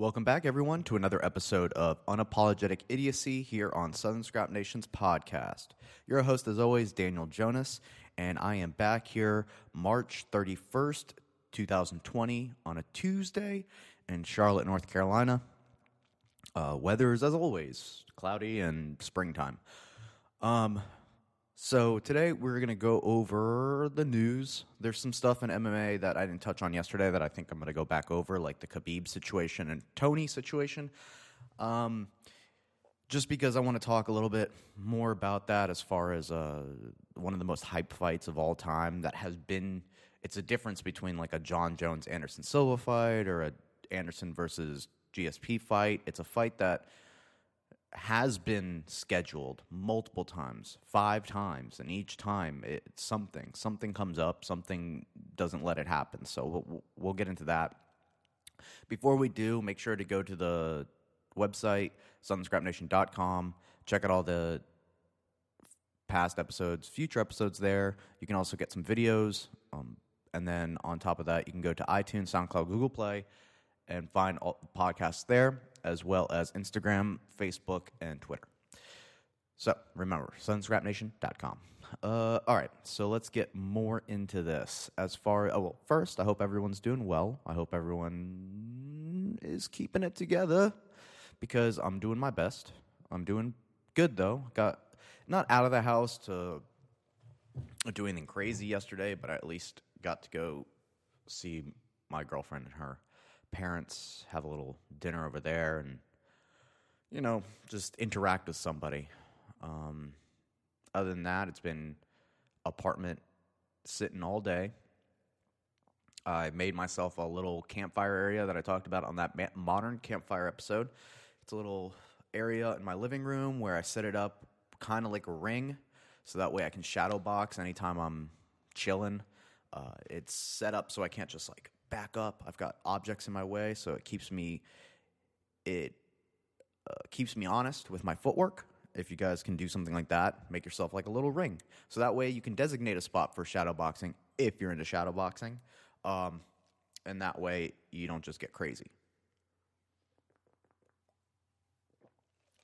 Welcome back, everyone, to another episode of Unapologetic Idiocy here on Southern Scrap Nation's podcast. Your host, as always, Daniel Jonas, and I am back here March 31st, 2020, on a Tuesday in Charlotte, North Carolina. Uh, weather is, as always, cloudy and springtime. Um, so today we're going to go over the news. There's some stuff in MMA that I didn't touch on yesterday that I think I'm going to go back over, like the Khabib situation and Tony situation. Um, just because I want to talk a little bit more about that as far as uh, one of the most hype fights of all time that has been. It's a difference between like a Jon Jones Anderson Silva fight or a Anderson versus GSP fight. It's a fight that has been scheduled multiple times, five times, and each time it's something, something comes up, something doesn't let it happen. So we'll, we'll get into that. Before we do, make sure to go to the website, southernscrapnation.com, check out all the past episodes, future episodes there. You can also get some videos. Um, and then on top of that, you can go to iTunes, SoundCloud, Google Play, and find all podcasts there as well as Instagram, Facebook, and Twitter. So remember, sunscrapnation.com. Uh, all right, so let's get more into this. As far oh well, first, I hope everyone's doing well. I hope everyone is keeping it together because I'm doing my best. I'm doing good though. Got not out of the house to do anything crazy yesterday, but I at least got to go see my girlfriend and her parents, have a little dinner over there, and you know, just interact with somebody. Um, other than that, it's been apartment sitting all day. I made myself a little campfire area that I talked about on that modern campfire episode. It's a little area in my living room where I set it up kind of like a ring, so that way I can shadow box anytime I'm chilling. Uh, it's set up so I can't just like back up. I've got objects in my way, so it keeps me it uh, keeps me honest with my footwork. If you guys can do something like that, make yourself like a little ring, so that way you can designate a spot for shadow boxing if you're into shadow boxing, um, and that way you don't just get crazy.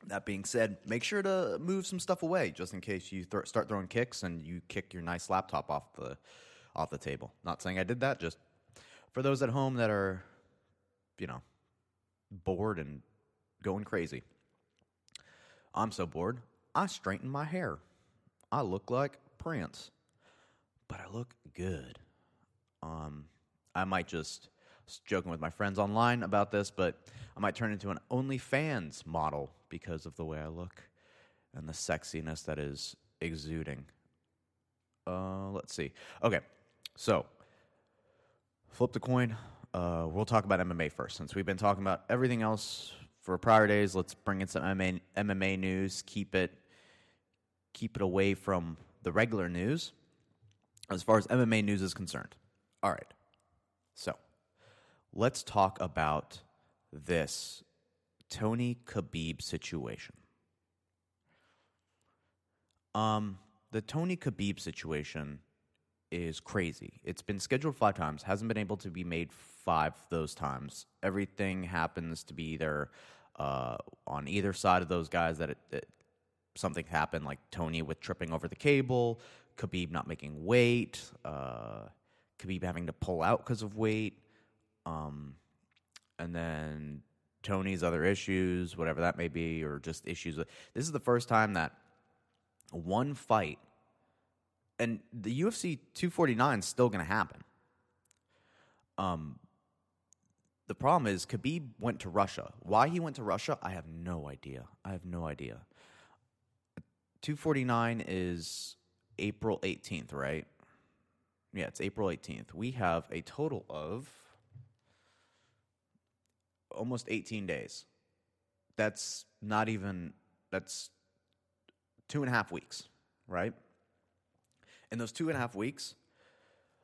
That being said, make sure to move some stuff away just in case you th- start throwing kicks and you kick your nice laptop off the off the table. Not saying I did that, just for those at home that are, you know, bored and going crazy. I'm so bored, I straighten my hair. I look like Prince, but I look good. Um, I might just joking with my friends online about this, but I might turn into an OnlyFans model because of the way I look and the sexiness that is exuding. Uh, let's see. Okay, so flip the coin. Uh, we'll talk about MMA first, since we've been talking about everything else for prior days. Let's bring in some MMA, MMA news. Keep it, keep it away from the regular news. As far as MMA news is concerned, all right. So, let's talk about this Tony Khabib situation. Um, the Tony Khabib situation is crazy. It's been scheduled five times, hasn't been able to be made five those times. Everything happens to be either uh, on either side of those guys that, it, it, something happened, like Tony with tripping over the cable, Khabib not making weight, uh, Khabib having to pull out because of weight, um, and then Tony's other issues, whatever that may be, or just issues. This is the first time that one fight and the UFC 249 is still going to happen. Um, the problem is Khabib went to Russia. Why he went to Russia, I have no idea. I have no idea. 249 is April 18th, right? Yeah, it's April 18th. We have a total of almost 18 days. That's not even, that's two and a half weeks, right? In those two and a half weeks,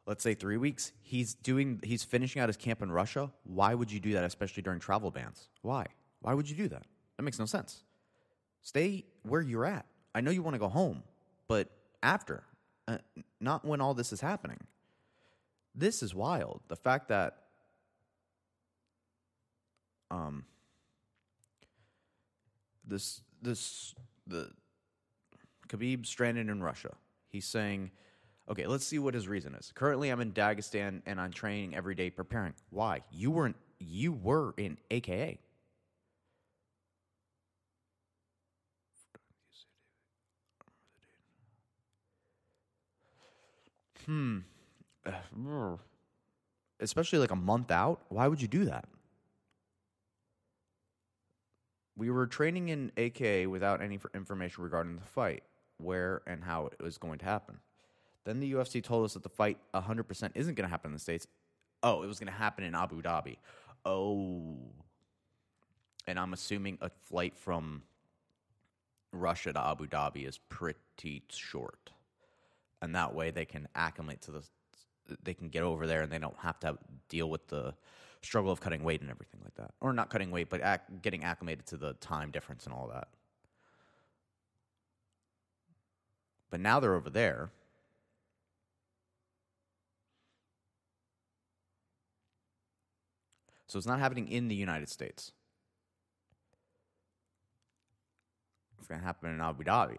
let's say three weeks, he's doing he's finishing out his camp in Russia. Why would you do that, especially during travel bans? Why? Why would you do that? That makes no sense. Stay where you're at. I know you want to go home, but after, uh, not when all this is happening. This is wild. The fact that um, this this the Khabib stranded in Russia. He's saying, okay, let's see what his reason is. Currently, I'm in Dagestan and I'm training every day, preparing. Why? You weren't. You were in AKA. Hmm. Especially like a month out. Why would you do that? We were training in AKA without any information regarding the fight, where and how it was going to happen. Then the UFC told us that the fight 100% isn't going to happen in the States. Oh, it was going to happen in Abu Dhabi. Oh. And I'm assuming a flight from Russia to Abu Dhabi is pretty short. And that way they can acclimate to the they can get over there and they don't have to deal with the struggle of cutting weight and everything like that. Or not cutting weight, but ac- getting acclimated to the time difference and all that. But now they're over there. So it's not happening in the United States. It's going to happen in Abu Dhabi.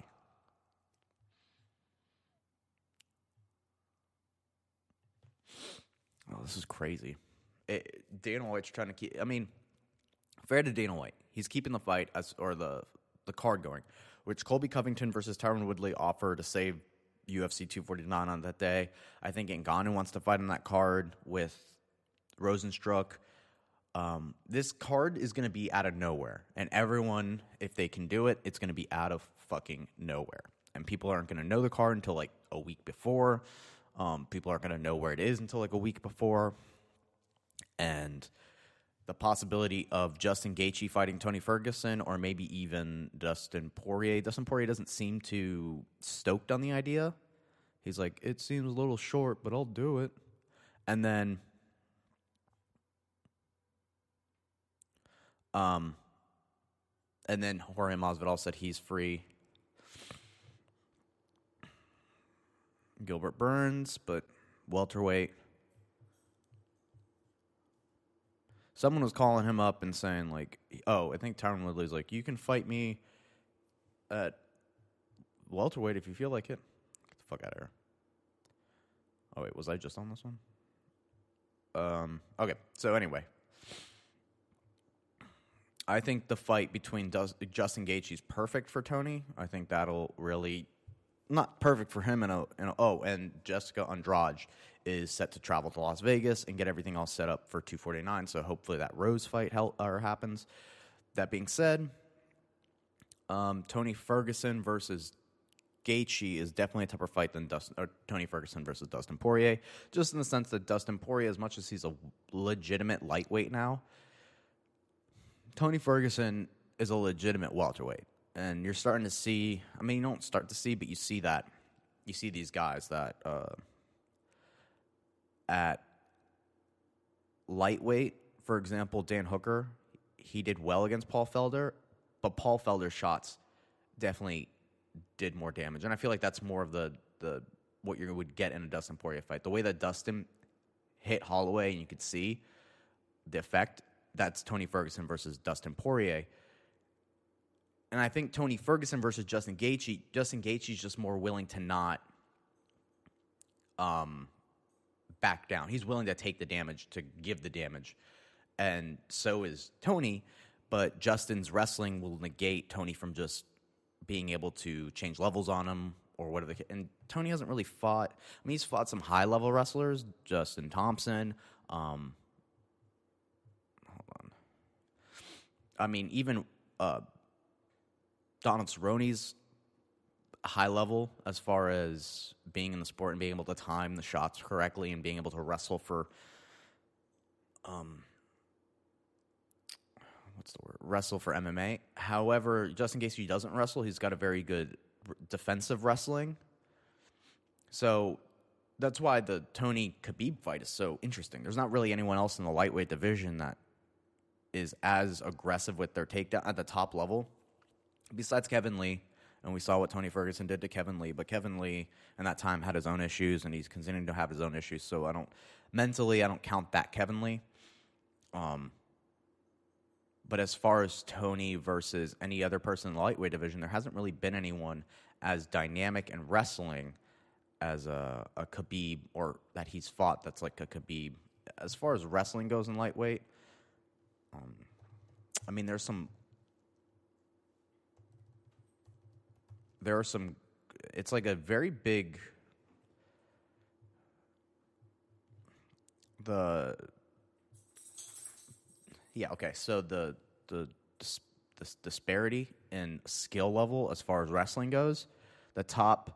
Oh, this is crazy. It, Dana White's trying to keep. I mean, fair to Dana White, he's keeping the fight as or the the card going, which Colby Covington versus Tyron Woodley offer to save UFC 249 on that day. I think Ngannou wants to fight on that card with Rozenstruik. Um, this card is going to be out of nowhere, and everyone, if they can do it, it's going to be out of fucking nowhere, and people aren't going to know the card until like a week before. Um, people aren't going to know where it is until like a week before. And the possibility of Justin Gaethje fighting Tony Ferguson or maybe even Dustin Poirier. Dustin Poirier doesn't seem too stoked on the idea. He's like, it seems a little short, but I'll do it. And then um and then Jorge Masvidal said he's free Gilbert Burns, but welterweight. Someone was calling him up and saying like, "Oh, I think Tyron Woodley's like, you can fight me at welterweight if you feel like it." Get the fuck out of here. Oh wait, was I just on this one? Um. Okay. So anyway, I think the fight between Justin Gaethje is perfect for Tony. I think that'll really not perfect for him. And oh, and Jessica Andrade is set to travel to Las Vegas and get everything all set up for 249. So hopefully that Rose fight hel- or happens. That being said, um, Tony Ferguson versus Gaethje is definitely a tougher fight than Dustin, or Tony Ferguson versus Dustin Poirier, just in the sense that Dustin Poirier, as much as he's a legitimate lightweight now, Tony Ferguson is a legitimate welterweight and you're starting to see. I mean, you don't start to see, but you see that. You see these guys that uh, at lightweight, for example, Dan Hooker, he did well against Paul Felder, but Paul Felder's shots definitely did more damage, and I feel like that's more of the the what you would get in a Dustin Poirier fight. The way that Dustin hit Holloway, and you could see the effect. That's Tony Ferguson versus Dustin Poirier and I think Tony Ferguson versus Justin Gaethje, Justin Gaethje is just more willing to not um, back down. He's willing to take the damage to give the damage, and so is Tony. But Justin's wrestling will negate Tony from just being able to change levels on him or whatever. And Tony hasn't really fought. I mean, he's fought some high level wrestlers, Justin Thompson. Um, hold on. I mean, even uh, Donald Cerrone's high level as far as being in the sport and being able to time the shots correctly and being able to wrestle for um what's the word wrestle for MMA. However, just in case he doesn't wrestle, he's got a very good defensive wrestling. So that's why the Tony Khabib fight is so interesting. There's not really anyone else in the lightweight division that is as aggressive with their takedown at the top level besides Kevin Lee, and we saw what Tony Ferguson did to Kevin Lee, but Kevin Lee in that time had his own issues, and he's continuing to have his own issues. So I don't mentally, I don't count that Kevin Lee. Um, but as far as Tony versus any other person in the lightweight division, there hasn't really been anyone as dynamic in wrestling as a, a Khabib or that he's fought that's like a Khabib. As far as wrestling goes in lightweight, um, I mean, there's some. There are some. It's like a very big. The. Yeah. Okay. So the the dis- dis- disparity in skill level as far as wrestling goes, the top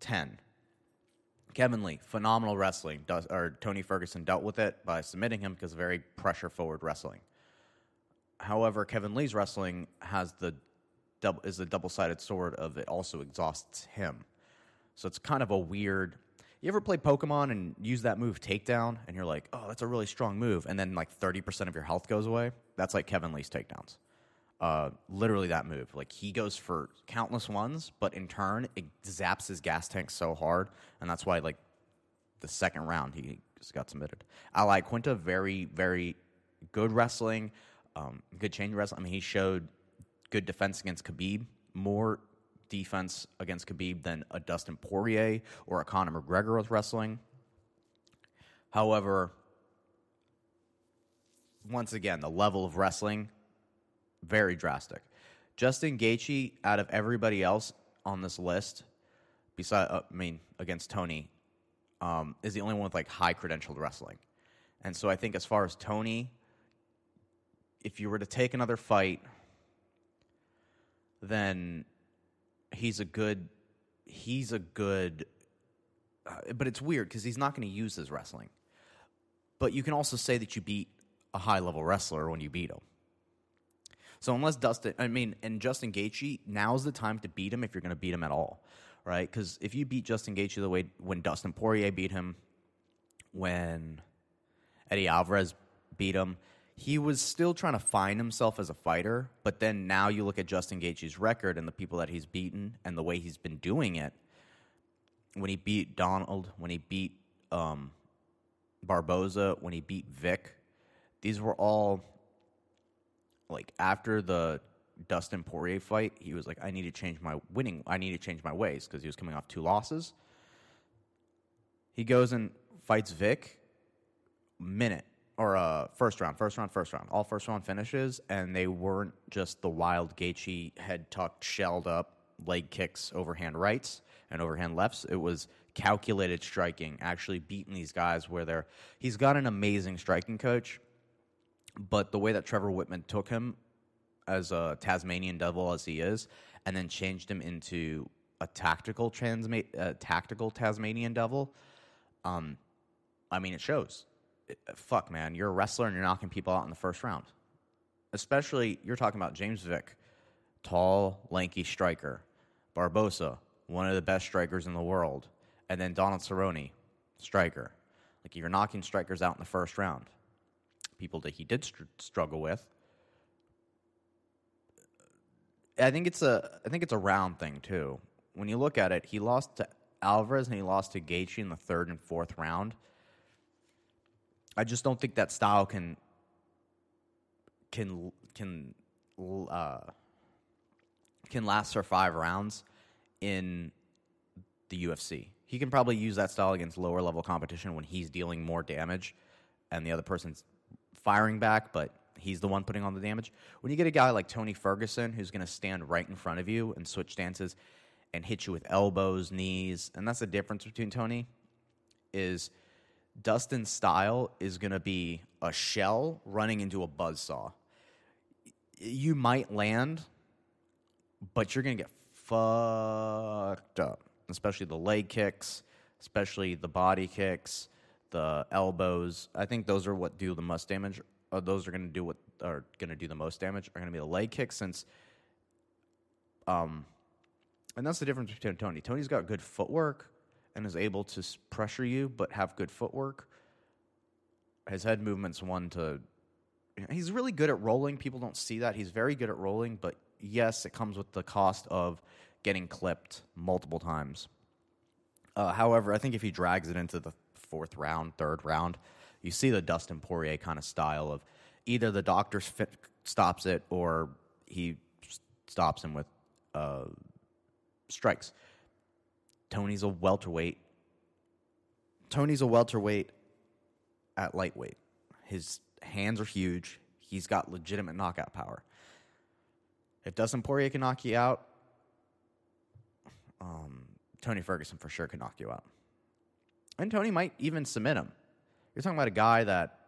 ten. Kevin Lee, phenomenal wrestling. Does, or Tony Ferguson dealt with it by submitting him because very pressure forward wrestling. However, Kevin Lee's wrestling has the double, is a double sided sword of it also exhausts him. So it's kind of a weird. You ever play Pokemon and use that move takedown, and you're like, oh, that's a really strong move, and then like 30% of your health goes away? That's like Kevin Lee's takedowns. Uh, literally that move. Like he goes for countless ones, but in turn, it zaps his gas tank so hard, and that's why like the second round he just got submitted. Al Iaquinta, very very good wrestling, um, good change wrestling. I mean, he showed good defense against Khabib, more defense against Khabib than a Dustin Poirier or a Conor McGregor with wrestling. However, once again, the level of wrestling very drastic. Justin Gaethje, out of everybody else on this list, beside uh, I mean against Tony, um, is the only one with like high credentialed wrestling. And so I think as far as Tony, if you were to take another fight, then he's a good he's a good uh, but it's weird because he's not going to use his wrestling. But you can also say that you beat a high level wrestler when you beat him. So unless Dustin, I mean, and Justin Gaethje, now's the time to beat him if you're going to beat him at all, right? Because if you beat Justin Gaethje the way when Dustin Poirier beat him, when Eddie Alvarez beat him, he was still trying to find himself as a fighter. But then now you look at Justin Gaethje's record and the people that he's beaten and the way he's been doing it. When he beat Donald, when he beat um, Barboza, when he beat Vic, these were all like after the Dustin Poirier fight, he was like, I need to change my winning. I need to change my ways because he was coming off two losses. He goes and fights Vic, minute or uh, first round, first round, first round, all first round finishes, and they weren't just the wild Gaethje head tucked, shelled up leg kicks, overhand rights and overhand lefts. It was calculated striking, actually beating these guys where they're. He's got an amazing striking coach but the way that Trevor Wittman took him as a Tasmanian devil as he is, and then changed him into a tactical transma- uh, tactical Tasmanian devil, um, I mean, it shows. Fuck, man, you're a wrestler and you're knocking people out in the first round. Especially, you're talking about James Vick, tall, lanky striker. Barboza, one of the best strikers in the world. And then Donald Cerrone, striker. Like, you're knocking strikers out in the first round people that he did str- struggle with. I think it's a I think it's a round thing too. When you look at it, he lost to Alvarez and he lost to Gaethje in the third and fourth round. I just don't think that style can can can uh, can last for five rounds in the UFC. He can probably use that style against lower level competition when he's dealing more damage and the other person's firing back, but he's the one putting on the damage. When you get a guy like Tony Ferguson who's going to stand right in front of you and switch stances and hit you with elbows, knees, and that's the difference between Tony is Dustin's style is going to be a shell running into a buzz saw. You might land, but you're going to get fucked up, especially the leg kicks, especially the body kicks the elbows. I think those are what do the most damage. Those are going to do what are going to do the most damage. Are going to be the leg kicks since. Um, and that's the difference between Tony. Tony's got good footwork and is able to pressure you, but have good footwork. His head movements one to. He's really good at rolling. People don't see that. He's very good at rolling, but yes, it comes with the cost of getting clipped multiple times. Uh, however, I think if he drags it into the fourth round, third round, you see the Dustin Poirier kind of style of either the doctor stops it or he stops him with uh, strikes. Tony's a welterweight. Tony's a welterweight at lightweight. His hands are huge. He's got legitimate knockout power. If Dustin Poirier can knock you out, um, Tony Ferguson for sure can knock you out. And Tony might even submit him. You're talking about a guy that,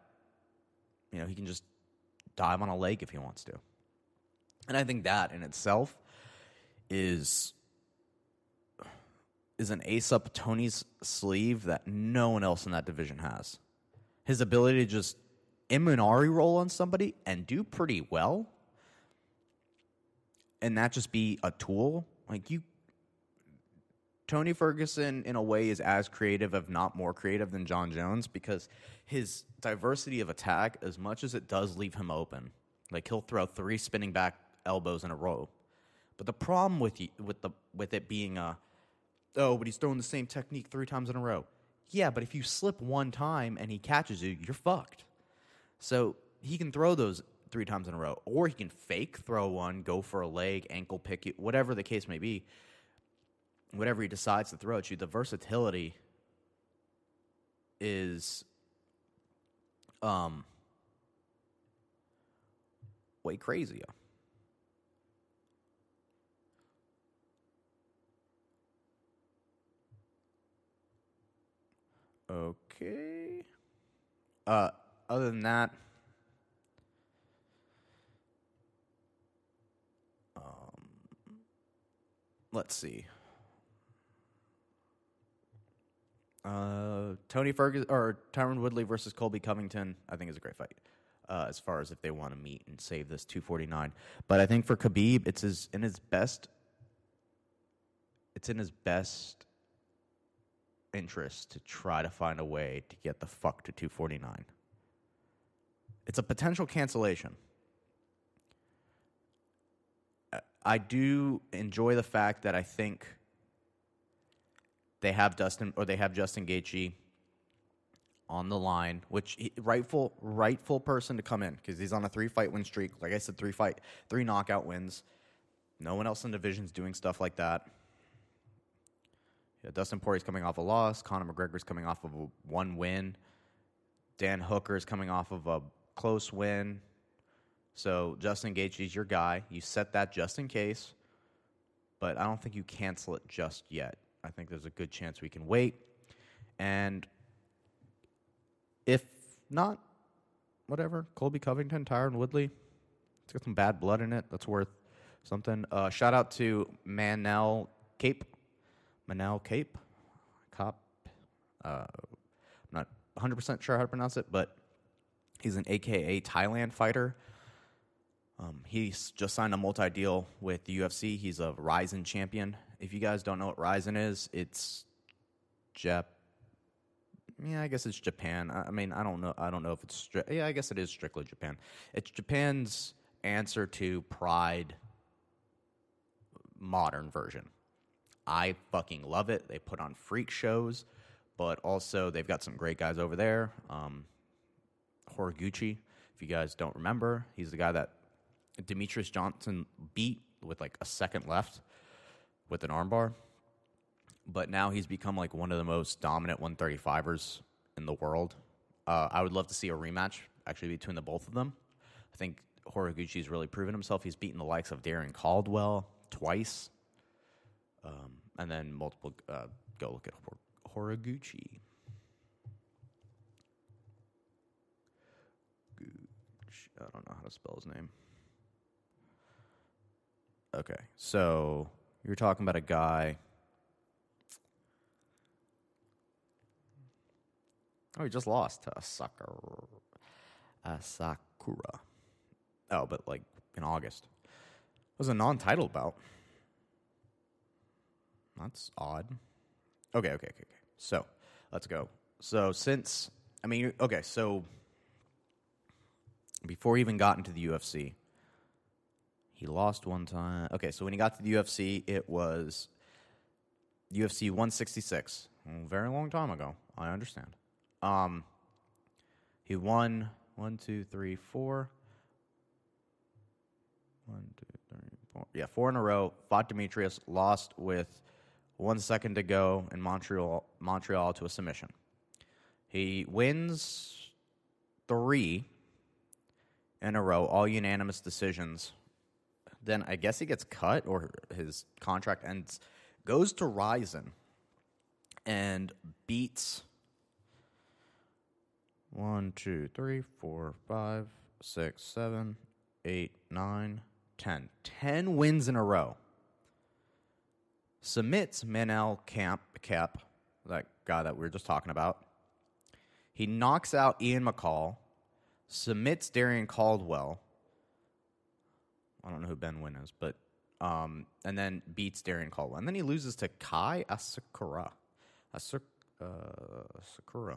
you know, he can just dive on a lake if he wants to. And I think that in itself is is an ace up Tony's sleeve that no one else in that division has. His ability to just Imanari roll on somebody and do pretty well and that just be a tool. Like you Tony Ferguson in a way is as creative if not more creative than Jon Jones because his diversity of attack as much as it does leave him open. Like he'll throw three spinning back elbows in a row. But the problem with with the with it being a oh, but he's throwing the same technique three times in a row. Yeah, but if you slip one time and he catches you, you're fucked. So he can throw those three times in a row, or he can fake throw one, go for a leg, ankle pick it, whatever the case may be. Whatever he decides to throw at you, the versatility is um way crazier. Okay. Uh, other than that, um, let's see. Uh, Tony Ferguson or Tyron Woodley versus Colby Covington, I think is a great fight. Uh, as far as if they want to meet and save this 249, but I think for Khabib, it's his in his best. It's in his best interest to try to find a way to get the fuck to 249. It's a potential cancellation. I do enjoy the fact that I think they have Dustin or they have Justin Gaethje on the line, which rightful rightful person to come in because he's on a three fight win streak. Like I said, three fight three knockout wins. No one else in the division's doing stuff like that. Dustin Poirier's coming off a loss. Conor McGregor's coming off of a one win. Dan Hooker's coming off of a close win. So Justin Gaethje's your guy. You set that just in case, but I don't think you cancel it just yet. I think there's a good chance we can wait. And if not, whatever. Colby Covington, Tyron Woodley. It's got some bad blood in it. That's worth something. Uh, shout out to Manel Kape. Manel Kape. Cop. Uh, I'm not 100% sure how to pronounce it, but he's an AKA Thailand fighter. Um, he's just signed a multi deal with the UFC. He's a Rizin champion. If you guys don't know what Rizin is, it's Jap. Yeah, I guess it's Japan. I I mean, I don't know. I don't know if it's. Stri- yeah, I guess it is strictly Japan. It's Japan's answer to Pride modern version. I fucking love it. They put on freak shows, but also they've got some great guys over there. Um, Horiguchi, if you guys don't remember, he's the guy that Demetrious Johnson beat with like a second left with an armbar. But now he's become like one of the most dominant 135ers in the world. Uh, I would love to see a rematch actually between the both of them. I think Horiguchi's really proven himself. He's beaten the likes of Darren Caldwell twice, um, and then multiple. Uh, go look at Hor-. I don't know how to spell his name. Okay, so you're talking about a guy. Oh, he just lost to Sakura. Sakura. Oh, but like in August. It was a non title bout. That's odd. Okay, okay, okay, okay. So let's go. So since, I mean, okay, so before he even got into the UFC, he lost one time. Okay, so when he got to the UFC, it was UFC 166. A very long time ago. I understand. Um, he won one, two, three, four. One, two, three, four. Yeah, four in a row. Fought Demetrious, lost with one second to go in Montreal, Montreal to a submission. He wins three in a row, all unanimous decisions. Then I guess he gets cut or his contract ends. Goes to Rizin and beats one, two, three, four, five, six, seven, eight, nine, ten. Ten wins in a row. Submits Manel Camp Cap, that guy that we were just talking about. He knocks out Ian McCall, submits Darrion Caldwell. I don't know who Ben Nguyen is, but um, and then beats Darrion Caldwell. And then he loses to Kai Asakura. Asakura. Uh.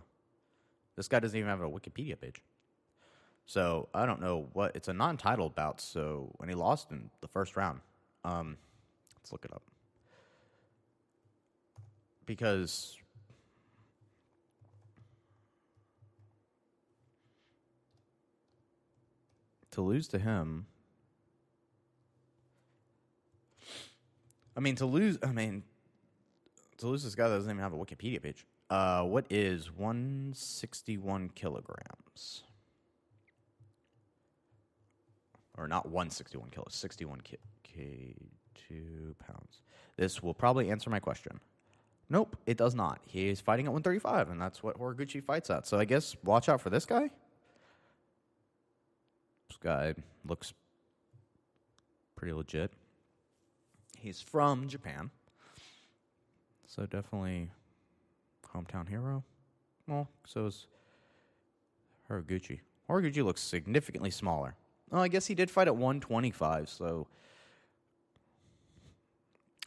This guy doesn't even have a Wikipedia page. So I don't know what it's a non-title bout. So when he lost in the first round, um, let's look it up because to lose to him. I mean, to lose. I mean, to lose this guy that doesn't even have a Wikipedia page. Uh, what is 161 kilograms? Or not 161 kilos, 61 k, k 2 pounds. This will probably answer my question. Nope, it does not. He is fighting at 135, and that's what Horiguchi fights at. So I guess watch out for this guy. This guy looks pretty legit. He's from Japan. So definitely hometown hero. Well, so is Horiguchi. Horiguchi looks significantly smaller. Oh, I guess he did fight at 125, so.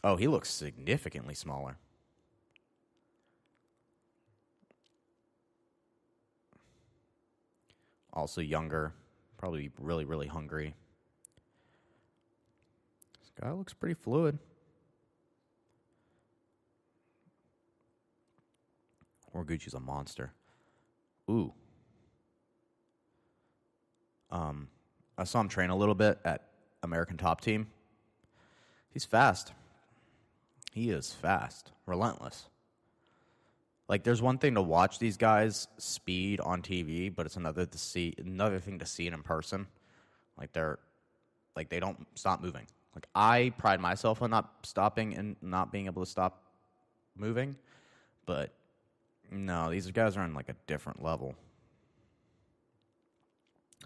Oh, he looks significantly smaller. Also younger, probably really, really hungry. This guy looks pretty fluid. Horiguchi's a monster. Ooh. Um, I saw him train a little bit at American Top Team. He's fast. He is fast, relentless. Like, there's one thing to watch these guys speed on TV, but it's another to see another thing to see it in person. Like they're like they don't stop moving. Like I pride myself on not stopping and not being able to stop moving, but no, these guys are on like a different level.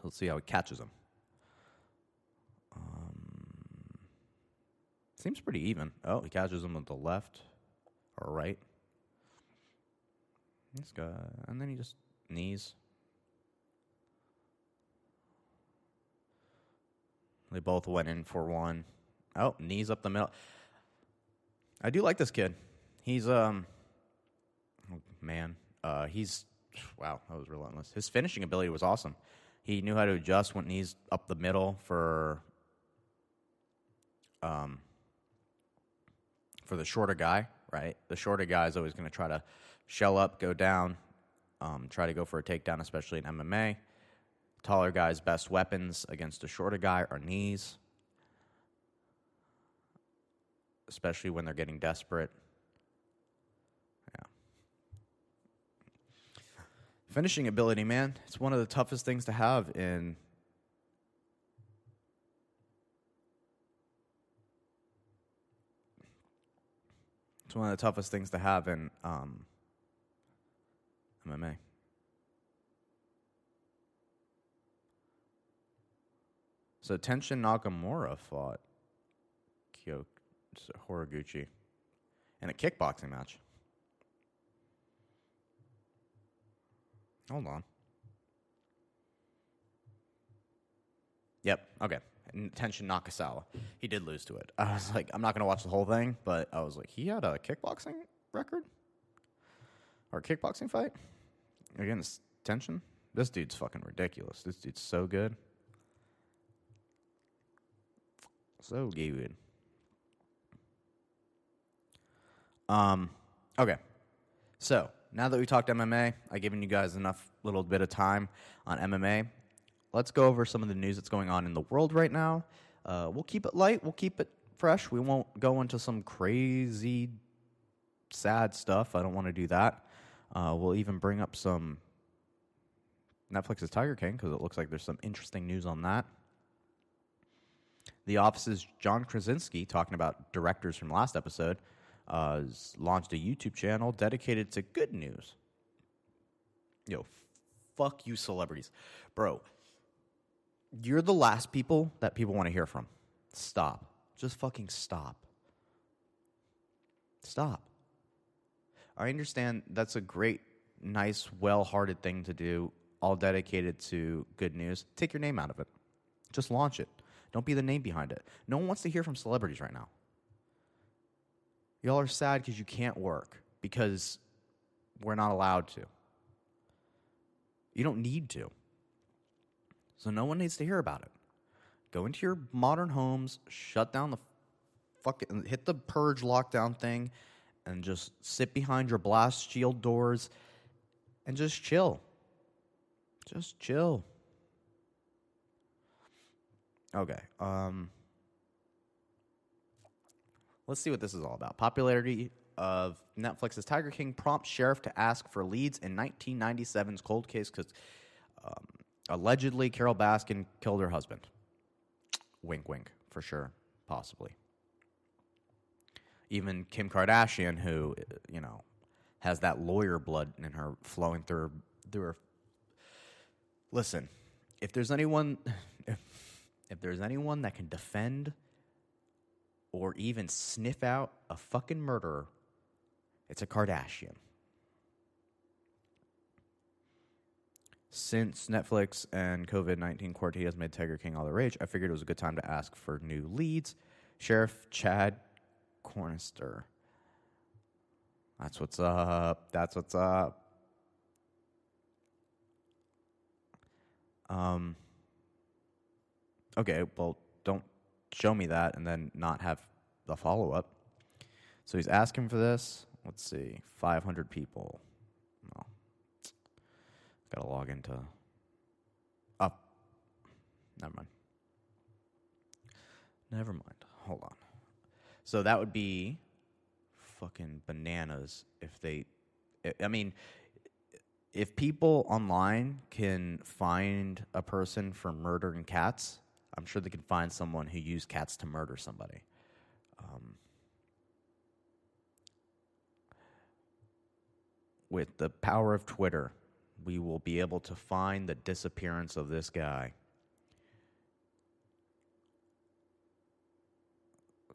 Let's see how he catches them. Um, seems pretty even. Oh, he catches them with the left or right. This guy, and then he just knees. They both went in for one. Oh, knees up the middle. I do like this kid. He's um, oh, man, uh, he's wow, that was relentless. His finishing ability was awesome. He knew how to adjust, when knees up the middle for um for the shorter guy, right? The shorter guy is always going to try to shell up, go down, um, try to go for a takedown, especially in MMA. Taller guys' best weapons against a shorter guy are knees, especially when they're getting desperate. Yeah. Finishing ability, man, it's one of the toughest things to have in It's one of the toughest things to have in um, MMA. So Tenshin Nakamura fought Kyo Horiguchi in a kickboxing match. Hold on. Yep. Okay. Tenshin Nakasawa. He did lose to it. I was like, I'm not going to watch the whole thing, but I was like, he had a kickboxing record or a kickboxing fight against Tenshin. This dude's fucking ridiculous. This dude's so good. So good. Um, okay. So now that we talked MMA, I've given you guys enough little bit of time on MMA. Let's go over some of the news that's going on in the world right now. Uh, we'll keep it light. We'll keep it fresh. We won't go into some crazy, sad stuff. I don't want to do that. Uh, we'll even bring up some Netflix's Tiger King because it looks like there's some interesting news on that. The Office's John Krasinski, talking about directors from last episode, uh, launched a YouTube channel dedicated to good news. Yo, fuck you, celebrities. Bro, you're the last people that people want to hear from. Stop. Just fucking stop. Stop. I understand that's a great, nice, well hearted thing to do, all dedicated to good news. Take your name out of it. Just launch it. Don't be the name behind it. No one wants to hear from celebrities right now. Y'all are sad because you can't work because we're not allowed to. You don't need to. So no one needs to hear about it. Go into your modern homes, shut down the fucking hit the purge lockdown thing and just sit behind your blast shield doors and just chill. Just chill. Okay. Um Let's see what this is all about. Popularity of Netflix's Tiger King prompts sheriff to ask for leads in 1997's cold case because um, allegedly Carole Baskin killed her husband. Wink, wink, for sure, possibly. Even Kim Kardashian, who you know has that lawyer blood in her flowing through through her. Listen, if there's anyone, if, if there's anyone that can defend or even sniff out a fucking murderer, it's a Kardashian. Since Netflix and COVID 19 quarantine has made Tiger King all the rage, I figured it was a good time to ask for new leads. Sheriff Chad Chronister. That's what's up. That's what's up. Um, okay, well, don't show me that and then not have the follow up. So he's asking for this. Let's see, 500 people. No. Gotta log into. Up. Never mind. Never mind. Hold on. So that would be fucking bananas if they. I mean, if people online can find a person for murdering cats, I'm sure they can find someone who used cats to murder somebody. Um, with the power of Twitter, we will be able to find the disappearance of this guy.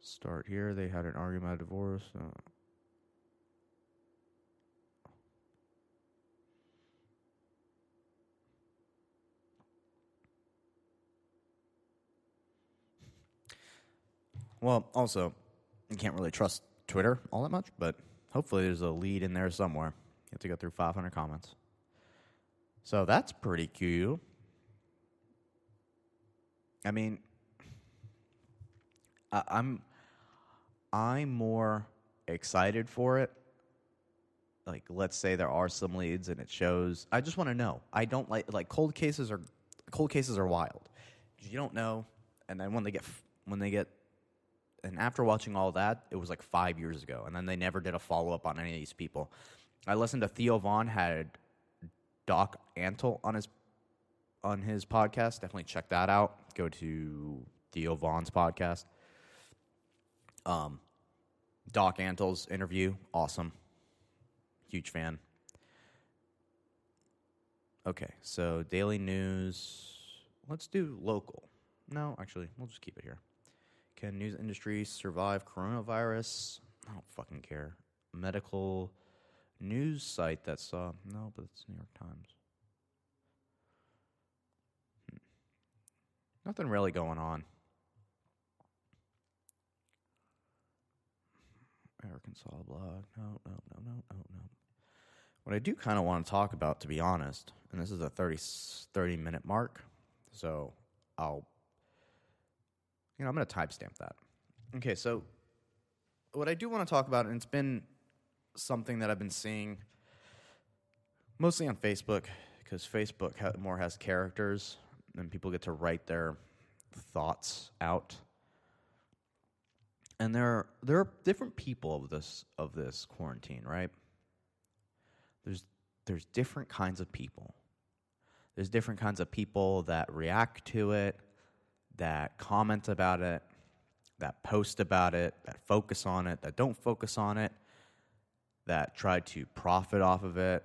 Start here. They had an argument about divorce. Uh, Well, also, you can't really trust Twitter all that much, but hopefully there's a lead in there somewhere. You have to go through 500 comments. So that's pretty cool. I mean, I, I'm I'm more excited for it. Like, let's say there are some leads and it shows. I just want to know. I don't like like cold cases are cold cases are wild. You don't know, and then when they get when they get and after watching all that, it was like five years ago, and then they never did a follow up on any of these people. I listened to Theo Von had Doc Antle on his on his podcast. Definitely check that out. Go to Theo Von's podcast. Um, Doc Antle's interview, awesome. Huge fan. Okay, so daily news. Let's do local. No, actually, we'll just keep it here. Can news industry survive coronavirus? I don't fucking care. Medical news site that saw no, but it's New York Times. Hmm. Nothing really going on. Arkansas blog. No, no, no, no, no, no. What I do kind of want to talk about, to be honest, and this is a 30, 30 minute mark, so I'll you know, I'm going to timestamp that. Okay, so what I do want to talk about, and it's been something that I've been seeing mostly on Facebook, because Facebook more has characters, and people get to write their thoughts out. And there are, there are different people of this of this quarantine, right? There's there's different kinds of people. There's different kinds of people that react to it, that comment about it, that post about it, that focus on it, that don't focus on it, that try to profit off of it.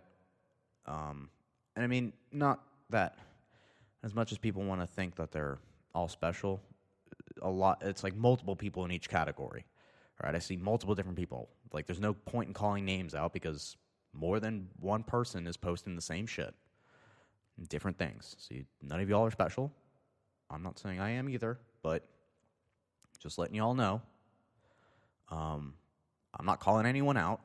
Um, and I mean, not that as much as people want to think that they're all special, a lot, it's like multiple people in each category. Right? I see multiple different people. Like, there's no point in calling names out because more than one person is posting the same shit, different things. See, none of y'all are special. I'm not saying I am either, but just letting y'all know. Um, I'm not calling anyone out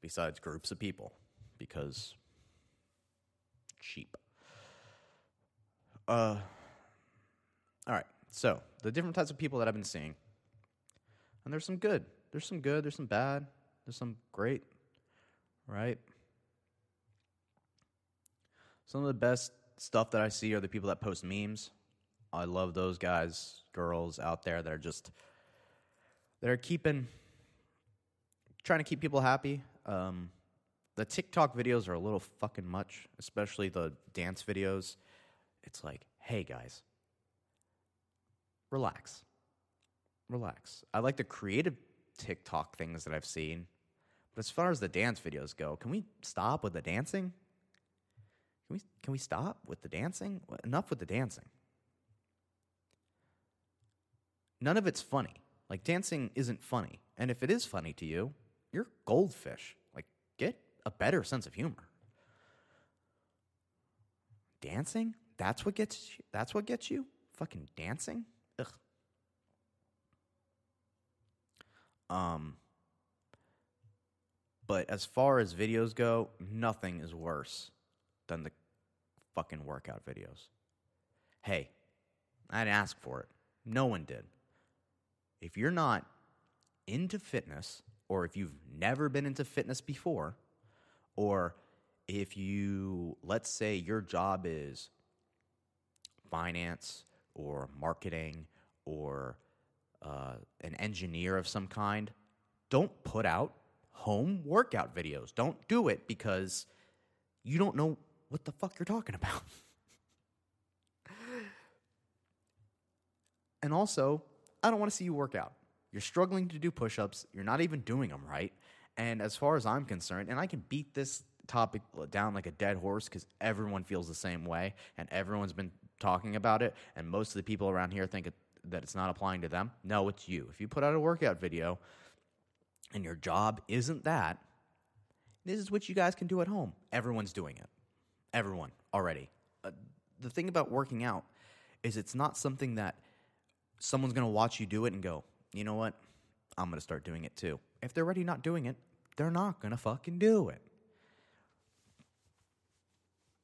besides groups of people because cheap. Uh, all right. So the different types of people that I've been seeing, and there's some good. There's some good. There's some bad. There's some great. Right. Some of the best stuff that I see are the people that post memes. I love those guys, girls out there that are just they're keeping trying to keep people happy. Um, the TikTok videos are a little fucking much, especially the dance videos. It's like, hey guys, relax. Relax. I like the creative TikTok things that I've seen. But as far as the dance videos go, can we stop with the dancing? Can we can we stop with the dancing? Enough with the dancing. None of it's funny. Like dancing isn't funny. And if it is funny to you, you're goldfish. Like get a better sense of humor. Dancing? That's what gets you, that's what gets you? Fucking dancing? Um but as far as videos go, nothing is worse than the fucking workout videos. Hey, I didn't ask for it. No one did. If you're not into fitness, or if you've never been into fitness before, or if you, let's say your job is finance or marketing or uh, an engineer of some kind, don't put out home workout videos. Don't do it because you don't know what the fuck you're talking about. and also, I don't want to see you work out. You're struggling to do push ups, you're not even doing them right. And as far as I'm concerned, and I can beat this topic down like a dead horse because everyone feels the same way and everyone's been talking about it, and most of the people around here think that it's not applying to them. No, it's you. If you put out a workout video and your job isn't that, this is what you guys can do at home. Everyone's doing it. Everyone already. Uh, the thing about working out is it's not something that someone's going to watch you do it and go, you know what? I'm going to start doing it too. If they're already not doing it, they're not going to fucking do it.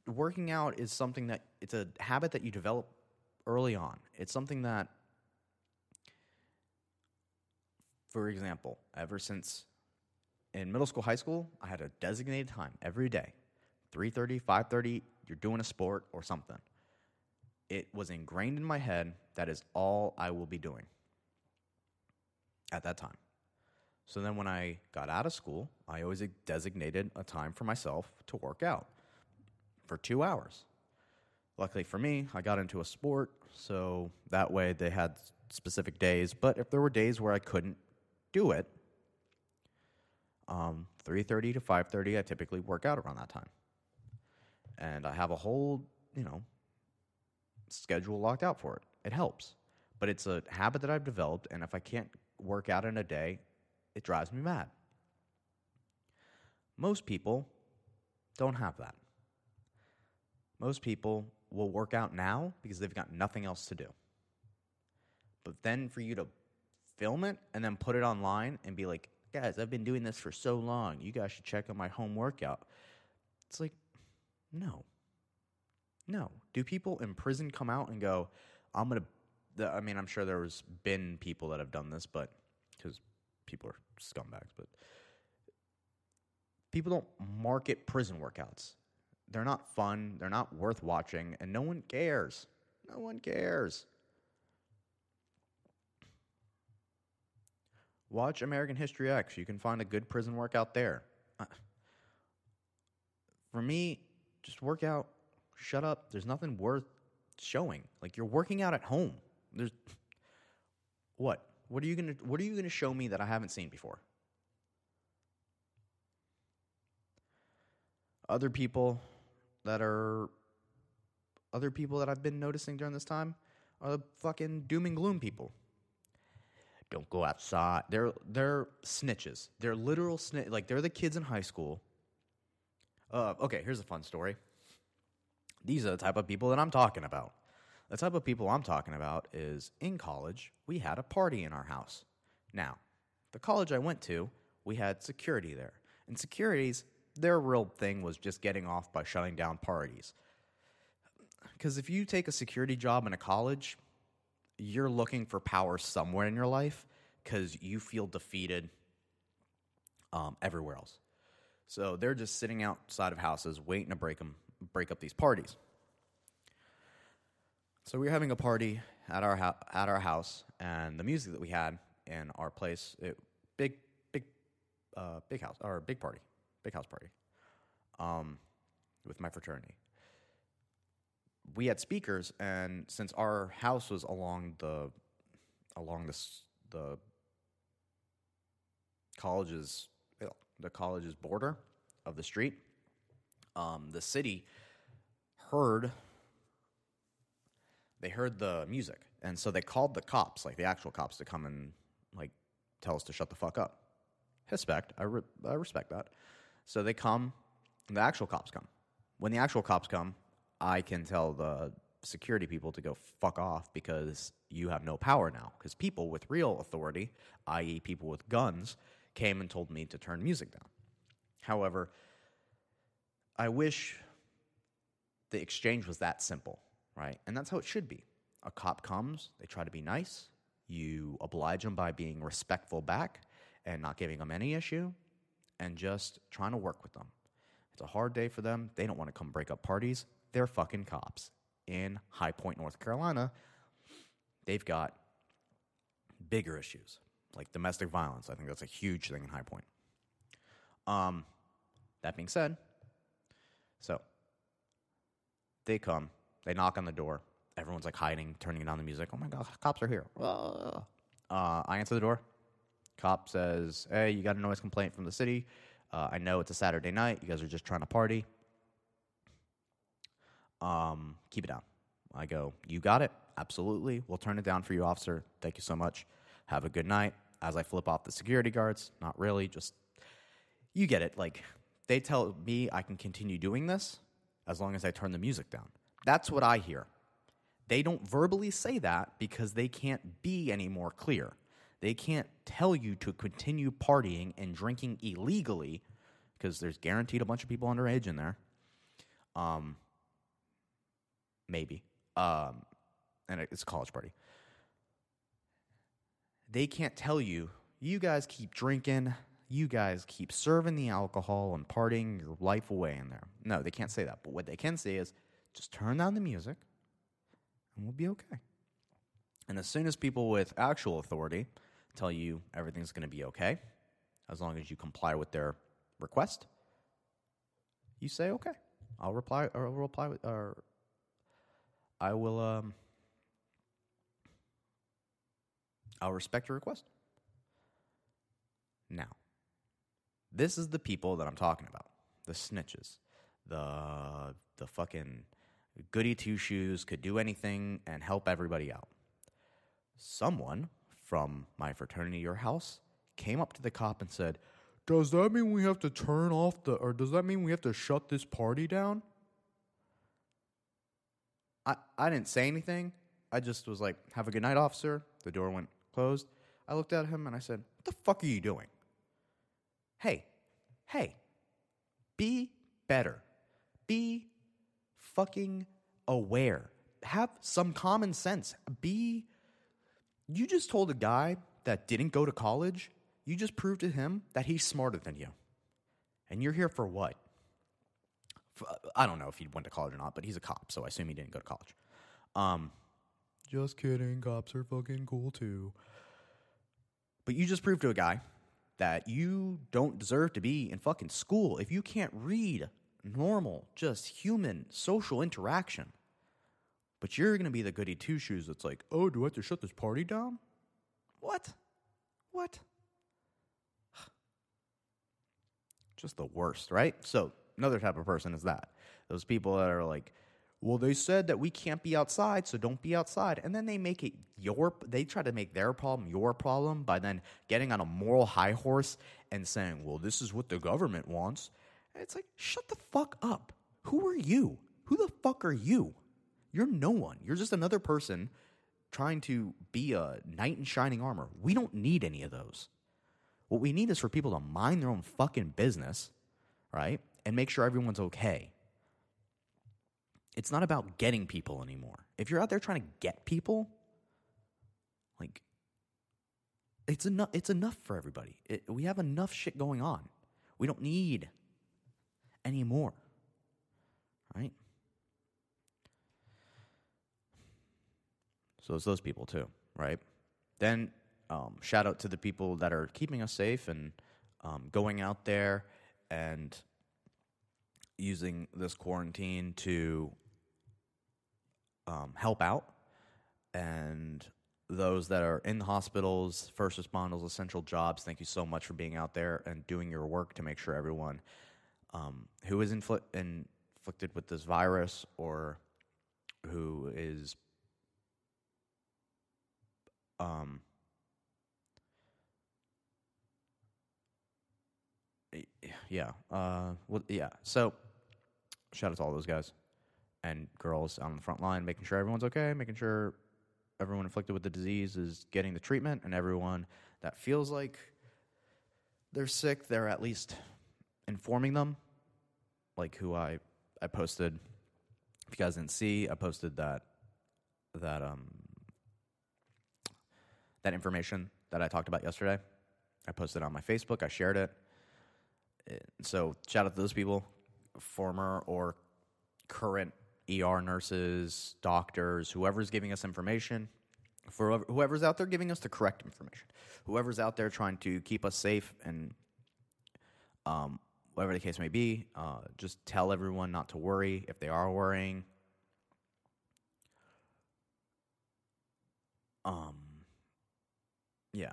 Working out is something that it's a habit that you develop early on. It's something that, for example, ever since in middle school, high school, I had a designated time every day 3.30, 5.30, you're doing a sport or something. It was ingrained in my head that is all I will be doing at that time. So then when I got out of school, I always designated a time for myself to work out for two hours. Luckily for me, I got into a sport, so that way they had specific days. But if there were days where I couldn't do it, um, 3.30 to 5.30, I typically work out around that time. And I have a whole, you know, schedule locked out for it. It helps. But it's a habit that I've developed, and if I can't work out in a day, it drives me mad. Most people don't have that. Most people will work out now because they've got nothing else to do. But then for you to film it and then put it online and be like, guys, I've been doing this for so long. You guys should check out my home workout. It's like, no. No. Do people in prison come out and go, I'm going to, I mean, I'm sure there's been people that have done this, but because people are scumbags, but people don't market prison workouts. They're not fun, they're not worth watching, and no one cares. No one cares. Watch American History X. You can find a good prison workout there. Uh, for me, just work out, shut up. There's nothing worth showing. Like you're working out at home. There's what? What are you gonna What are you gonna show me that I haven't seen before? Other people that are other people that I've been noticing during this time are the fucking doom and gloom people. Don't go outside. They're they're snitches. They're literal snitch. Like they're the kids in high school. Uh, okay, here's a fun story. These are the type of people that I'm talking about. The type of people I'm talking about is in college, we had a party in our house. Now, the college I went to, we had security there. And securities, their real thing was just getting off by shutting down parties. Because if you take a security job in a college, you're looking for power somewhere in your life because you feel defeated um, everywhere else. So they're just sitting outside of houses waiting to break them, break up these parties. So we were having a party at our ho- at our house, and the music that we had in our place, it, big big uh, big house or big party, big house party, um, with my fraternity. We had speakers, and since our house was along the along this the college's the college's border of the street, um, the city heard they heard the music, and so they called the cops, like the actual cops, to come and like tell us to shut the fuck up. Respect, I, re- I respect that. So they come, the actual cops come. When the actual cops come, I can tell the security people to go fuck off because you have no power now. Because people with real authority, i.e., people with guns, came and told me to turn music down. However, I wish the exchange was that simple, right? And that's how it should be. A cop comes, they try to be nice, you oblige them by being respectful back and not giving them any issue and just trying to work with them. It's a hard day for them. They don't want to come break up parties. They're fucking cops. In High Point, North Carolina, they've got bigger issues like domestic violence. I think that's a huge thing in High Point. Um, that being said, so they come, they knock on the door. Everyone's like hiding, turning down the music. Oh my God, cops are here. Uh, I answer the door. Cop says, Hey, you got a noise complaint from the city. Uh, I know it's a Saturday night. You guys are just trying to party. Um, keep it down. I go, You got it. Absolutely. We'll turn it down for you, officer. Thank you so much. Have a good night. As I flip off the security guards, not really, just you get it. Like, they tell me I can continue doing this as long as I turn the music down. That's what I hear. They don't verbally say that because they can't be any more clear. They can't tell you to continue partying and drinking illegally because there's guaranteed a bunch of people underage in there. Um, maybe. Um, and it's a college party. They can't tell you, you guys keep drinking, you guys keep serving the alcohol and partying your life away in there. No, they can't say that. But what they can say is just turn down the music and we'll be okay. And as soon as people with actual authority tell you everything's going to be okay, as long as you comply with their request, you say okay. I'll reply or I'll reply with or I will um I'll respect your request. Now, this is the people that I'm talking about. The snitches. The the fucking goody two shoes could do anything and help everybody out. Someone from my fraternity or house came up to the cop and said, Does that mean we have to turn off the, or does that mean we have to shut this party down? I, I didn't say anything. I just was like, Have a good night, officer. The door went closed. I looked at him and I said, What the fuck are you doing? Hey, hey, be better. Be fucking aware. Have some common sense. Be. You just told a guy that didn't go to college, you just proved to him that he's smarter than you. And you're here for what? For, I don't know if he went to college or not, but he's a cop, so I assume he didn't go to college. Um, just kidding. Cops are fucking cool too. But you just proved to a guy that you don't deserve to be in fucking school if you can't read normal, just human social interaction. But you're to be the goody two shoes that's like, oh, do I have to shut this party down? What? What? Just the worst, right? So, another type of person is that. Those people that are like, well, they said that we can't be outside, so don't be outside. And then they make it your, they try to make their problem your problem by then getting on a moral high horse and saying, well, this is what the government wants. And it's like, shut the fuck up. Who are you? Who the fuck are you? You're no one. You're just another person trying to be a knight in shining armor. We don't need any of those. What we need is for people to mind their own fucking business, right? And make sure everyone's okay. It's not about getting people anymore. If you're out there trying to get people, like it's enough it's enough for everybody. It, we have enough shit going on. We don't need any more. Right? So it's those people too, right? Then um, shout out to the people that are keeping us safe and um, going out there and using this quarantine to um, help out, and those that are in the hospitals, first responders, essential jobs. Thank you so much for being out there and doing your work to make sure everyone um, who is infl- inflicted with this virus or who is um, yeah, uh, well, yeah. So, shout out to all those guys and girls on the front line, making sure everyone's okay, making sure everyone afflicted with the disease is getting the treatment, and everyone that feels like they're sick, they're at least informing them. Like who I I posted. If you guys didn't see, I posted that that um that information that I talked about yesterday. I posted on my Facebook. I shared it. So shout out to those people, former or current ER nurses, doctors, whoever's giving us information, for whoever's out there giving us the correct information, whoever's out there trying to keep us safe and um, whatever the case may be, uh, just tell everyone not to worry if they are worrying. Um, yeah,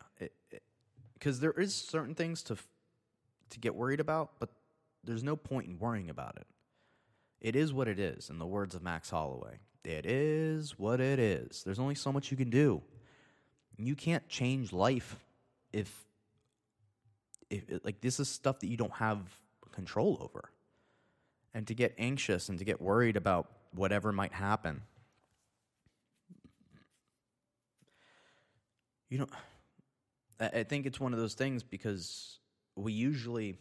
because there is certain things to to get worried about, but there's no point in worrying about it. It is what it is, in the words of Max Holloway. It is what it is. There's only so much you can do. You can't change life if, if like this is stuff that you don't have control over. And to get anxious and to get worried about whatever might happen. You know, I think it's one of those things because we usually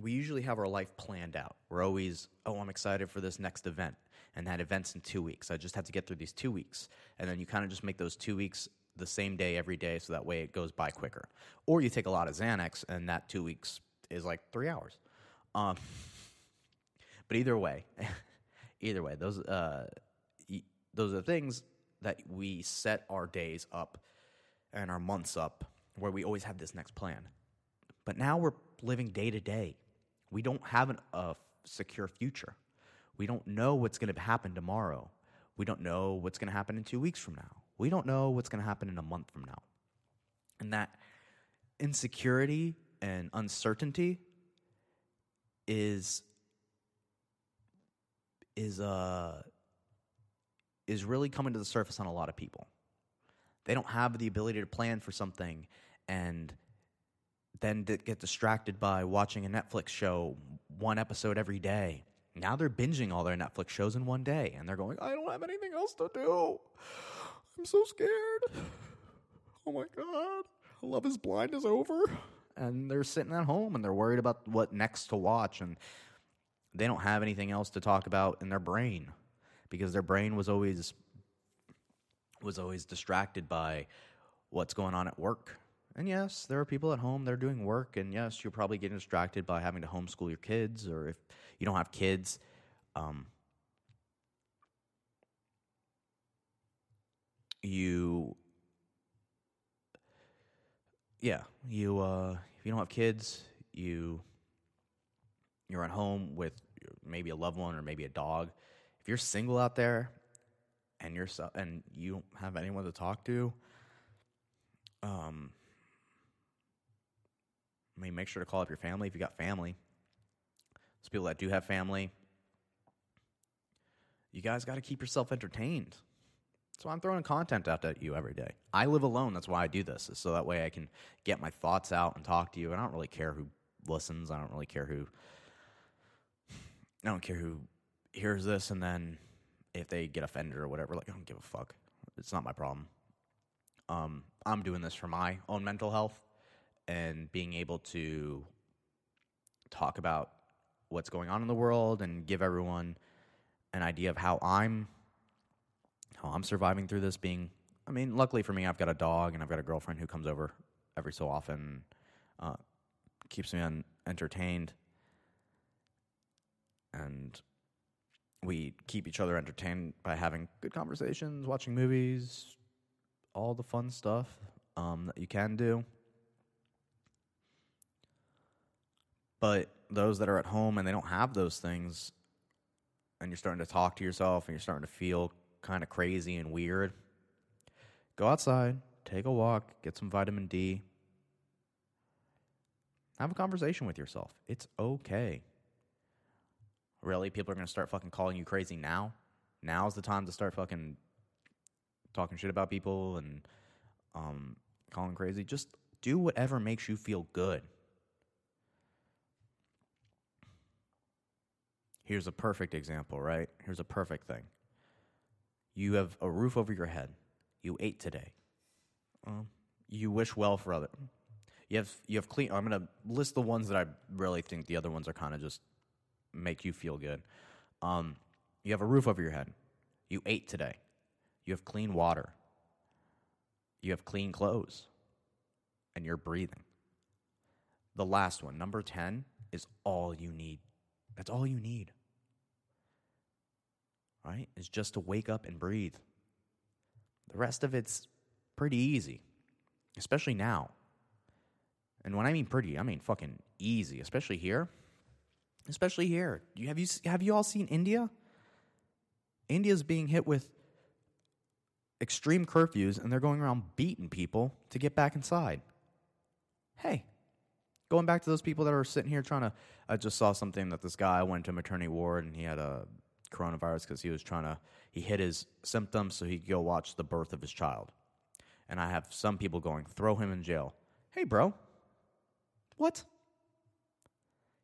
we usually have our life planned out. We're always, oh, I'm excited for this next event. And that event's in two weeks. I just have to get through these two weeks. And then you kind of just make those two weeks the same day every day so that way it goes by quicker. Or you take a lot of Xanax and that two weeks is like three hours. Um, but either way, either way, those, uh, those are things that we set our days up and our months up where we always have this next plan. But now we're living day to day. We don't have an, a secure future. We don't know what's going to happen tomorrow. We don't know what's going to happen in two weeks from now. We don't know what's going to happen in a month from now. And that insecurity and uncertainty is is uh is really coming to the surface on a lot of people. They don't have the ability to plan for something and then get distracted by watching a Netflix show one episode every day. Now they're binging all their Netflix shows in one day and they're going, I don't have anything else to do. I'm so scared. Oh my God. Love is Blind is over. And they're sitting at home and they're worried about what next to watch. And they don't have anything else to talk about in their brain because their brain was always was always distracted by what's going on at work and yes, there are people at home that are doing work, and yes, you're probably getting distracted by having to homeschool your kids, or if you don't have kids, um, you yeah, you uh, if you don't have kids, you you're at home with maybe a loved one or maybe a dog. If you're single out there and you're and you don't have anyone to talk to, um, I mean, make sure to call up your family if you got family. Those people that do have family, you guys got to keep yourself entertained. So I'm throwing content out at you every day. I live alone. That's why I do this, is so that way I can get my thoughts out and talk to you. I don't really care who listens. I don't really care who. I don't care who hears this and then if they get offended or whatever. Like I don't give a fuck. It's not my problem. Um, I'm doing this for my own mental health and being able to talk about what's going on in the world and give everyone an idea of how I'm how I'm surviving through this being I mean, luckily for me I've got a dog and I've got a girlfriend who comes over every so often uh, keeps me un- entertained and we keep each other entertained by having good conversations, watching movies, all the fun stuff um, that you can do. But those that are at home and they don't have those things, and you're starting to talk to yourself and you're starting to feel kind of crazy and weird, go outside, take a walk, get some vitamin D, have a conversation with yourself. It's okay. Really? People are going to start fucking calling you crazy now? Now's the time to start fucking talking shit about people and um, calling crazy. Just do whatever makes you feel good. Here's a perfect example, right? Here's a perfect thing. You have a roof over your head. You ate today. Um, you wish well for other. You have you have clean. I'm gonna list the ones that I really think the other ones are kind of just make you feel good. Um, you have a roof over your head. You ate today. You have clean water. You have clean clothes. And you're breathing. The last one, number 10, is all you need. That's all you need. Right? Is just to wake up and breathe. The rest of it's pretty easy, especially now. And when I mean pretty, I mean fucking easy, especially here especially here. You, Have you have you all seen India? India's being hit with extreme curfews and they're going around beating people to get back inside. Hey, going back to those people that are sitting here trying to I just saw something that this guy went to maternity ward and he had a coronavirus because he was trying to he hid his symptoms so he could go watch the birth of his child. And I have some people going, throw him in jail. Hey, bro. What?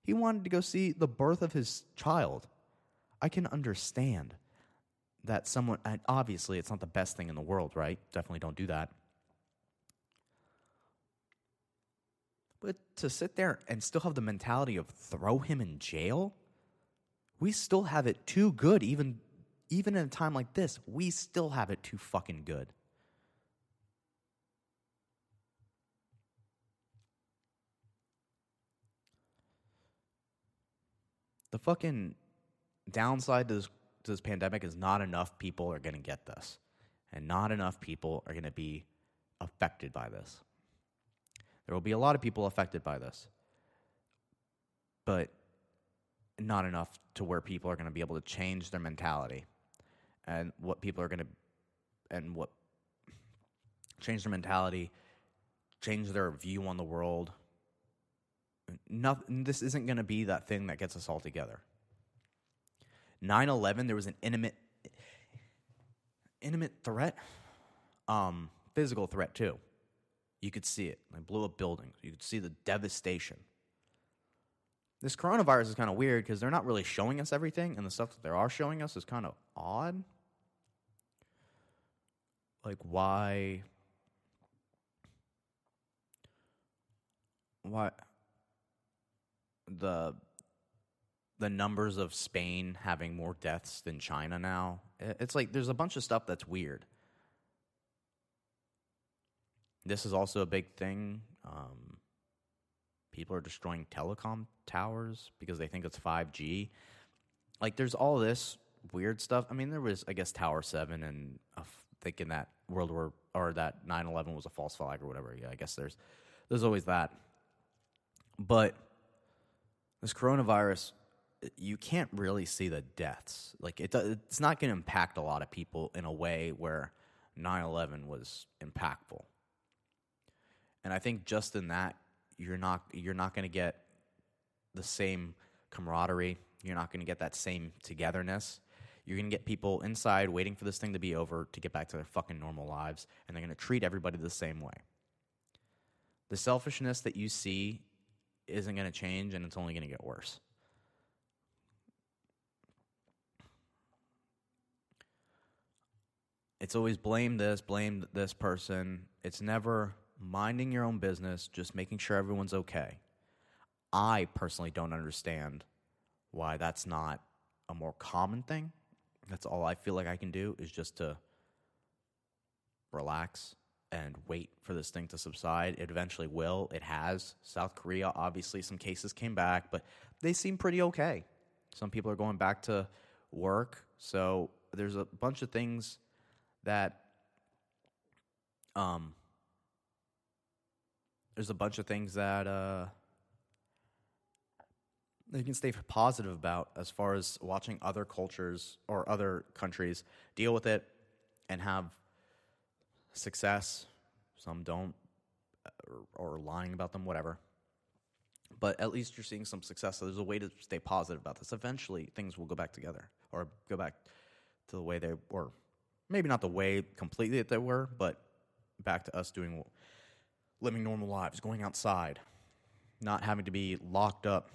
He wanted to go see the birth of his child. I can understand that someone, obviously, it's not the best thing in the world, right? Definitely don't do that. But to sit there and still have the mentality of throw him in jail, we still have it too good, even, even in a time like this. We still have it too fucking good. the fucking downside to this, to this pandemic is not enough people are going to get this, and not enough people are going to be affected by this. There will be a lot of people affected by this, but not enough to where people are going to be able to change their mentality and what people are going to and what change their mentality, change their view on the world, nothing, this isn't going to be that thing that gets us all together. 9 11, there was an intimate, intimate threat, um, physical threat too. You could see it. They blew up buildings. You could see the devastation. This coronavirus is kind of weird because they're not really showing us everything, and the stuff that they are showing us is kind of odd. Like, why? Why? the the numbers of Spain having more deaths than China now. It's like there's a bunch of stuff that's weird. This is also a big thing. Um, people are destroying telecom towers because they think it's 5G. Like, there's all this weird stuff. I mean, there was, I guess, Tower 7 and uh, thinking that World War or that 9 11 was a false flag or whatever. Yeah, I guess there's there's always that. But this coronavirus, you can't really see the deaths. Like it, it's not going to impact a lot of people in a way where 9/11 was impactful. And I think just in that, you're not you're not going to get the same camaraderie. You're not going to get that same togetherness. You're going to get people inside waiting for this thing to be over to get back to their fucking normal lives, and they're going to treat everybody the same way. The selfishness that you see isn't going to change, and it's only going to get worse. It's always blame this, blame this person. It's never minding your own business, just making sure everyone's okay. I personally don't understand why that's not a more common thing. That's all I feel like I can do is just to relax and wait for this thing to subside. It eventually will. It has. South Korea, obviously, some cases came back, but they seem pretty okay. Some people are going back to work. So there's a bunch of things that um, there's a bunch of things that uh, you can stay positive about as far as watching other cultures or other countries deal with it and have success. Some don't, or, or lying about them, whatever. But at least you're seeing some success. So there's a way to stay positive about this. Eventually, things will go back together or go back to the way they were. Maybe not the way completely that they were, but back to us doing living normal lives, going outside, not having to be locked up.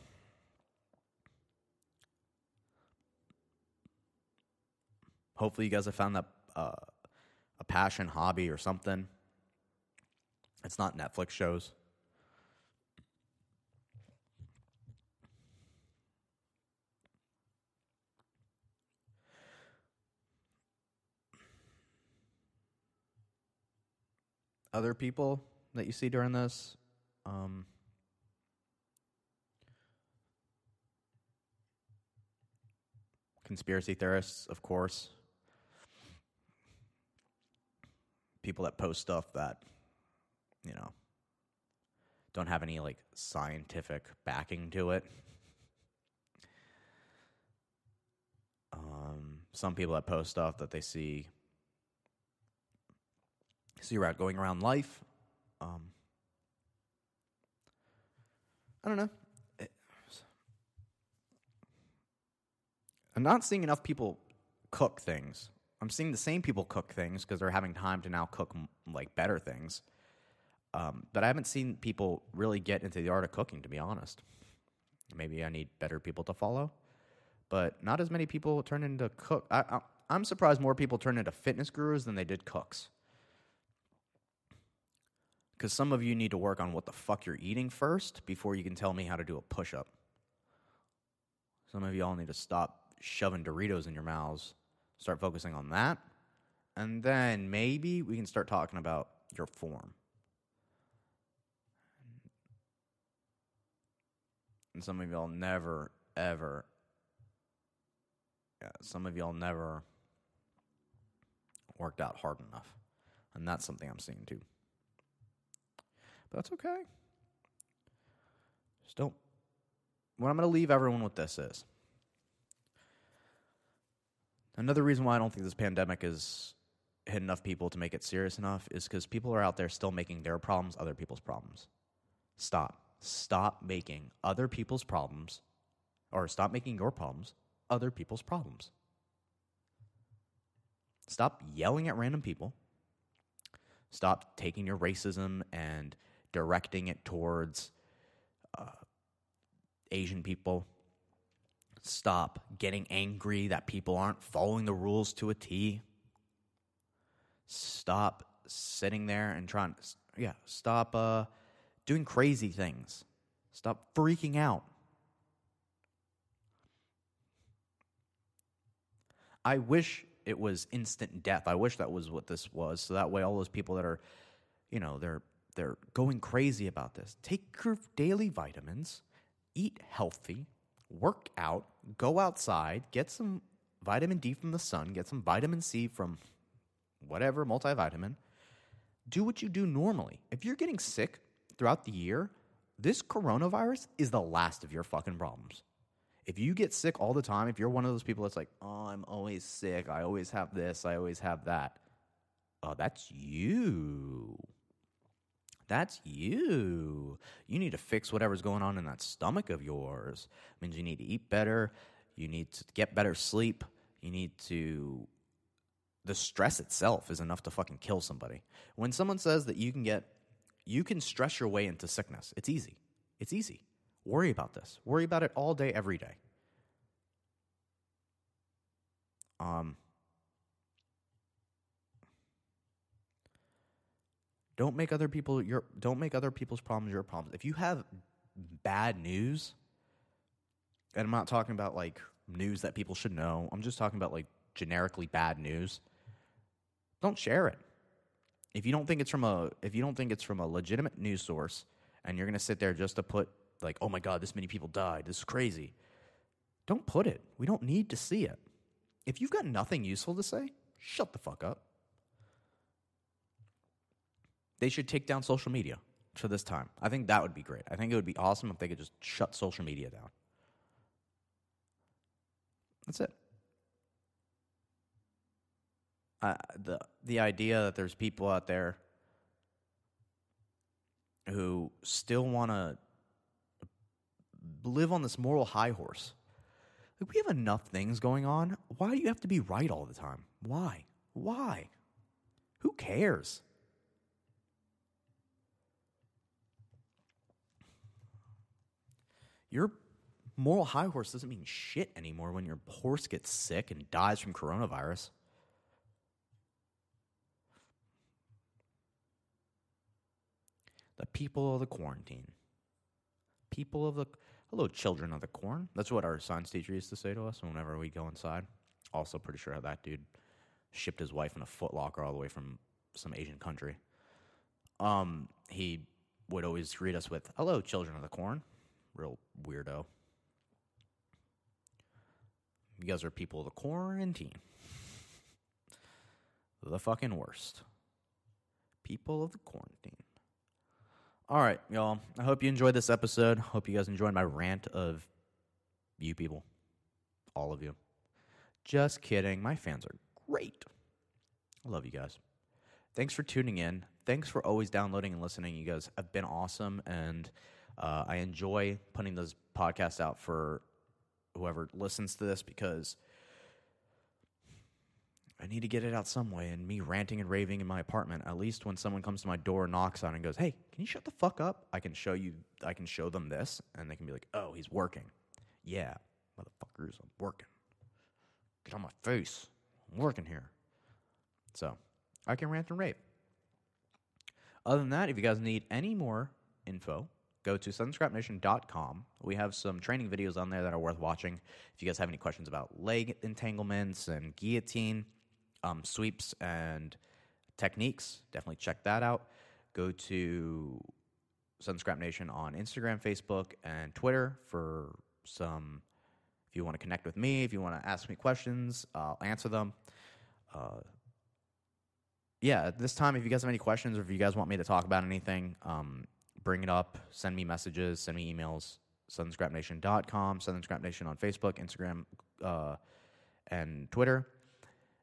Hopefully, you guys have found that uh, a passion, hobby, or something. It's not Netflix shows. Other people that you see during this. Um, conspiracy theorists, of course. People that post stuff that, you know, don't have any like scientific backing to it. Um, some people that post stuff that they see see around going around life um, I don't know. I'm not seeing enough people cook things. I'm seeing the same people cook things because they're having time to now cook like better things. Um, but I haven't seen people really get into the art of cooking, to be honest. Maybe I need better people to follow, but not as many people turn into cook. I, I, I'm surprised more people turn into fitness gurus than they did cooks. Because some of you need to work on what the fuck you're eating first before you can tell me how to do a push up. Some of y'all need to stop shoving Doritos in your mouths, start focusing on that, and then maybe we can start talking about your form. And some of y'all never, ever, yeah, some of y'all never worked out hard enough. And that's something I'm seeing too. That's okay. Just don't. What I'm going to leave everyone with this is another reason why I don't think this pandemic is hit enough people to make it serious enough is because people are out there still making their problems other people's problems. Stop. Stop making other people's problems, or stop making your problems other people's problems. Stop yelling at random people. Stop taking your racism and directing it towards uh, Asian people. Stop getting angry that people aren't following the rules to a T. Stop sitting there and trying, to, yeah, stop uh, doing crazy things. Stop freaking out. I wish it was instant death. I wish that was what this was. So that way, all those people that are, you know, they're they're going crazy about this. Take your daily vitamins, eat healthy, work out, go outside, get some vitamin D from the sun, get some vitamin C from whatever multivitamin. Do what you do normally. If you're getting sick, throughout the year, this coronavirus is the last of your fucking problems. If you get sick all the time, if you're one of those people that's like, oh, I'm always sick, I always have this, I always have that, oh, that's you. That's you. You need to fix whatever's going on in that stomach of yours. It means you need to eat better. You need to get better sleep. You need to. The stress itself is enough to fucking kill somebody. When someone says that you can get, you can stress your way into sickness, it's easy. It's easy. Worry about this. Worry about it all day, every day. Um, Don't make other people your don't make other people's problems your problems. If you have bad news, and I'm not talking about like news that people should know. I'm just talking about like generically bad news. Don't share it. If you don't think it's from a if you don't think it's from a legitimate news source and you're going to sit there just to put like, "Oh my god, this many people died. This is crazy." Don't put it. We don't need to see it. If you've got nothing useful to say, shut the fuck up. They should take down social media for this time. I think that would be great. I think it would be awesome if they could just shut social media down. That's it. Uh, the the idea that there's people out there who still want to live on this moral high horse. Like we have enough things going on. Why do you have to be right all the time? Why? Why? Who cares? Your moral high horse doesn't mean shit anymore when your horse gets sick and dies from coronavirus. The people of the quarantine. People of the. Hello, children of the corn. That's what our science teacher used to say to us whenever we go inside. Also, pretty sure that dude shipped his wife in a footlocker all the way from some Asian country. Um, he would always greet us with, Hello, children of the corn. Real weirdo. You guys are people of the quarantine. The fucking worst. People of the quarantine. All right, y'all. I hope you enjoyed this episode. Hope you guys enjoyed my rant of you people. All of you. Just kidding. My fans are great. I love you guys. Thanks for tuning in. Thanks for always downloading and listening. You guys have been awesome and uh, I enjoy putting those podcasts out for whoever listens to this because I need to get it out some way. And me ranting and raving in my apartment, at least when someone comes to my door, knocks on, and goes, "Hey, can you shut the fuck up?" I can show you. I can show them this, and they can be like, "Oh, he's working." Yeah, motherfuckers, I'm working. Get on my face. I'm working here. So I can rant and rave. Other than that, if you guys need any more info go to sunscrapnation.com. We have some training videos on there that are worth watching. If you guys have any questions about leg entanglements and guillotine um, sweeps and techniques, definitely check that out. Go to Sunscrap Nation on Instagram, Facebook, and Twitter for some. If you want to connect with me, if you want to ask me questions, I'll answer them. Uh, yeah, at this time, if you guys have any questions or if you guys want me to talk about anything, um, bring it up, send me messages, send me emails, sunscrapnation.com, sunscrapnation on Facebook, Instagram, uh, and Twitter.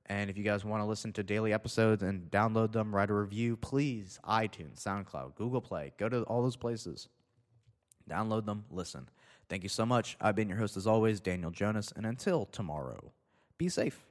And if you guys want to listen to daily episodes and download them, write a review, please, iTunes, SoundCloud, Google Play, go to all those places. Download them, listen. Thank you so much. I've been your host as always, Daniel Jonas, and until tomorrow, be safe.